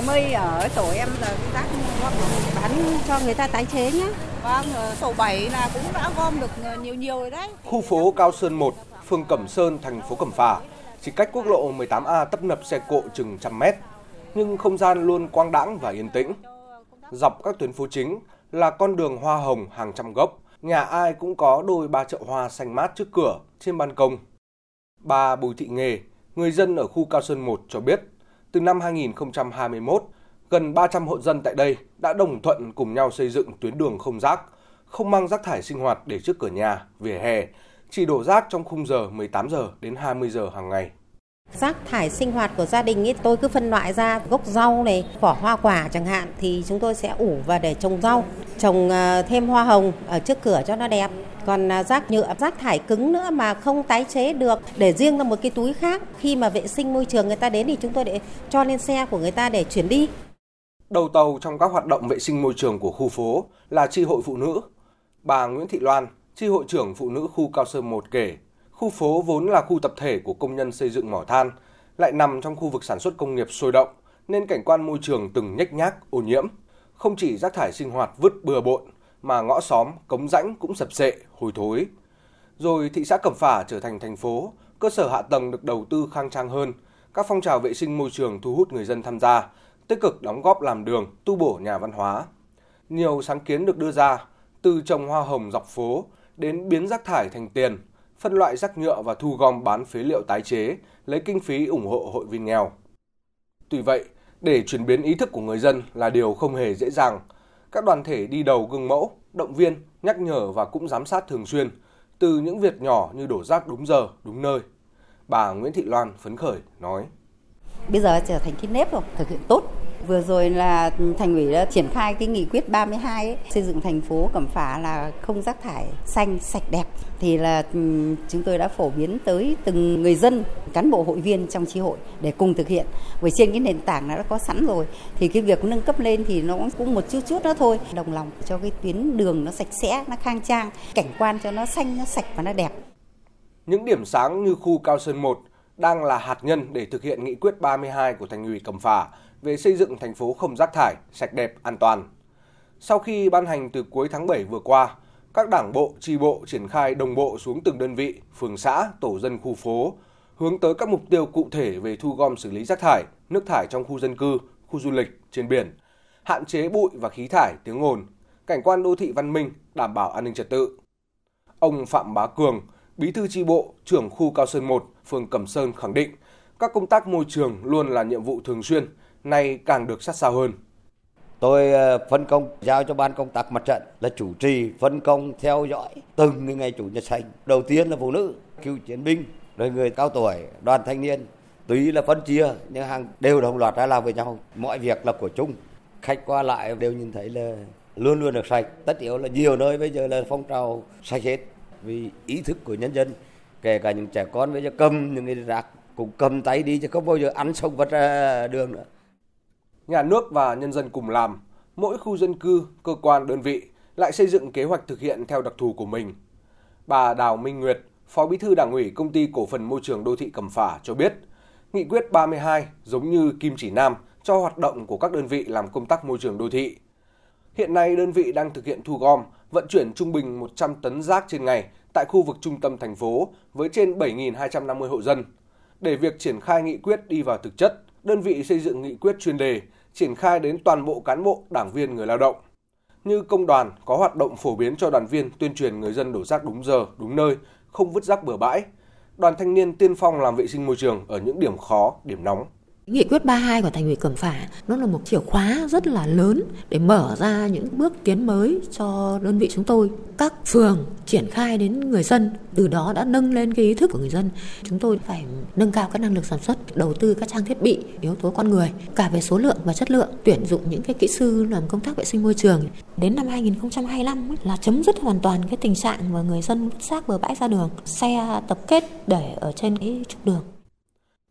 Em ơi, ở tổ em là rác góp bán cho người ta tái chế nhé. Vâng, tổ 7 là cũng đã gom được nhiều nhiều rồi đấy. Khu phố Cao Sơn 1, phường Cẩm Sơn, thành phố Cẩm Phả, chỉ cách quốc lộ 18A tấp nập xe cộ chừng trăm mét, nhưng không gian luôn quang đãng và yên tĩnh. Dọc các tuyến phố chính là con đường hoa hồng hàng trăm gốc, nhà ai cũng có đôi ba chậu hoa xanh mát trước cửa, trên ban công. Bà Bùi Thị Nghề, người dân ở khu Cao Sơn 1 cho biết, từ năm 2021, gần 300 hộ dân tại đây đã đồng thuận cùng nhau xây dựng tuyến đường không rác, không mang rác thải sinh hoạt để trước cửa nhà, vỉa hè, chỉ đổ rác trong khung giờ 18 giờ đến 20 giờ hàng ngày. Rác thải sinh hoạt của gia đình ấy, tôi cứ phân loại ra gốc rau này, vỏ hoa quả chẳng hạn thì chúng tôi sẽ ủ và để trồng rau, trồng ờ, thêm hoa hồng ở trước cửa cho nó đẹp. Còn ờ, rác nhựa, rác thải cứng nữa mà không tái chế được để riêng ra một cái túi khác. Khi mà vệ sinh môi trường người ta đến thì chúng tôi để cho lên xe của người ta để chuyển đi. Đầu tàu trong các hoạt động vệ sinh môi trường của khu phố là tri hội phụ nữ. Bà Nguyễn Thị Loan, tri hội trưởng phụ nữ khu Cao Sơn 1 kể, khu phố vốn là khu tập thể của công nhân xây dựng mỏ than, lại nằm trong khu vực sản xuất công nghiệp sôi động, nên cảnh quan môi trường từng nhếch nhác, ô nhiễm. Không chỉ rác thải sinh hoạt vứt bừa bộn, mà ngõ xóm, cống rãnh cũng sập sệ, hôi thối. Rồi thị xã Cẩm Phả trở thành thành phố, cơ sở hạ tầng được đầu tư khang trang hơn, các phong trào vệ sinh môi trường thu hút người dân tham gia, tích cực đóng góp làm đường, tu bổ nhà văn hóa. Nhiều sáng kiến được đưa ra, từ trồng hoa hồng dọc phố đến biến rác thải thành tiền, phân loại rác nhựa và thu gom bán phế liệu tái chế, lấy kinh phí ủng hộ hội viên nghèo. Tuy vậy, để chuyển biến ý thức của người dân là điều không hề dễ dàng. Các đoàn thể đi đầu gương mẫu, động viên, nhắc nhở và cũng giám sát thường xuyên, từ những việc nhỏ như đổ rác đúng giờ, đúng nơi. Bà Nguyễn Thị Loan phấn khởi nói. Bây giờ trở thành cái nếp rồi, thực hiện tốt Vừa rồi là thành ủy đã triển khai cái nghị quyết 32 ấy, xây dựng thành phố Cẩm Phả là không rác thải xanh sạch đẹp thì là ừ, chúng tôi đã phổ biến tới từng người dân, cán bộ hội viên trong tri hội để cùng thực hiện. Bởi trên cái nền tảng đã có sẵn rồi thì cái việc nâng cấp lên thì nó cũng một chút chút đó thôi. Đồng lòng cho cái tuyến đường nó sạch sẽ, nó khang trang, cảnh quan cho nó xanh, nó sạch và nó đẹp. Những điểm sáng như khu Cao Sơn 1 đang là hạt nhân để thực hiện nghị quyết 32 của thành ủy Cẩm Phả về xây dựng thành phố không rác thải, sạch đẹp, an toàn. Sau khi ban hành từ cuối tháng 7 vừa qua, các đảng bộ, tri bộ triển khai đồng bộ xuống từng đơn vị, phường xã, tổ dân khu phố, hướng tới các mục tiêu cụ thể về thu gom xử lý rác thải, nước thải trong khu dân cư, khu du lịch, trên biển, hạn chế bụi và khí thải, tiếng ồn, cảnh quan đô thị văn minh, đảm bảo an ninh trật tự. Ông Phạm Bá Cường, Bí thư tri bộ, trưởng khu Cao Sơn 1, phường Cẩm Sơn khẳng định, các công tác môi trường luôn là nhiệm vụ thường xuyên, nay càng được sát sao hơn. Tôi ờ, phân công giao cho ban công tác mặt trận là chủ trì phân công theo dõi từng ngày chủ nhật xanh. Đầu tiên là phụ nữ, cựu chiến binh, rồi người cao tuổi, đoàn thanh niên. Tuy là phân chia nhưng hàng đều đồng loạt ra làm với nhau. Mọi việc là của chung. Khách qua lại đều nhìn thấy là luôn luôn được sạch. Tất yếu là nhiều nơi bây giờ là phong trào sạch hết vì ý thức của nhân dân kể cả những trẻ con bây giờ cầm những cái rác cũng cầm tay đi chứ không bao giờ ăn xong vật ra đường nữa. Nhà nước và nhân dân cùng làm, mỗi khu dân cư, cơ quan, đơn vị lại xây dựng kế hoạch thực hiện theo đặc thù của mình. Bà Đào Minh Nguyệt, Phó Bí thư Đảng ủy Công ty Cổ phần Môi trường Đô thị Cẩm Phả cho biết, Nghị quyết 32 giống như kim chỉ nam cho hoạt động của các đơn vị làm công tác môi trường đô thị. Hiện nay đơn vị đang thực hiện thu gom, vận chuyển trung bình 100 tấn rác trên ngày tại khu vực trung tâm thành phố với trên 7.250 hộ dân. Để việc triển khai nghị quyết đi vào thực chất, đơn vị xây dựng nghị quyết chuyên đề, triển khai đến toàn bộ cán bộ, đảng viên, người lao động. Như công đoàn có hoạt động phổ biến cho đoàn viên tuyên truyền người dân đổ rác đúng giờ, đúng nơi, không vứt rác bừa bãi. Đoàn thanh niên tiên phong làm vệ sinh môi trường ở những điểm khó, điểm nóng. Nghị quyết 32 của Thành ủy Cẩm Phả nó là một chìa khóa rất là lớn để mở ra những bước tiến mới cho đơn vị chúng tôi. Các phường triển khai đến người dân, từ đó đã nâng lên cái ý thức của người dân. Chúng tôi phải nâng cao các năng lực sản xuất, đầu tư các trang thiết bị, yếu tố con người, cả về số lượng và chất lượng, tuyển dụng những cái kỹ sư làm công tác vệ sinh môi trường. Đến năm 2025 là chấm dứt hoàn toàn cái tình trạng mà người dân vứt rác bừa bãi ra đường, xe tập kết để ở trên cái trục đường.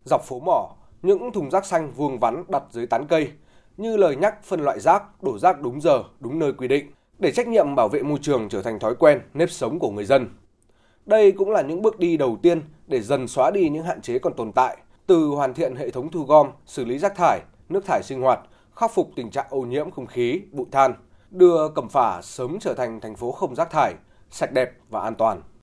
Dọc phố mỏ, những thùng rác xanh vuông vắn đặt dưới tán cây, như lời nhắc phân loại rác, đổ rác đúng giờ, đúng nơi quy định, để trách nhiệm bảo vệ môi trường trở thành thói quen, nếp sống của người dân. Đây cũng là những bước đi đầu tiên để dần xóa đi những hạn chế còn tồn tại, từ hoàn thiện hệ thống thu gom, xử lý rác thải, nước thải sinh hoạt, khắc phục tình trạng ô nhiễm không khí, bụi than, đưa Cẩm Phả sớm trở thành thành phố không rác thải, sạch đẹp và an toàn.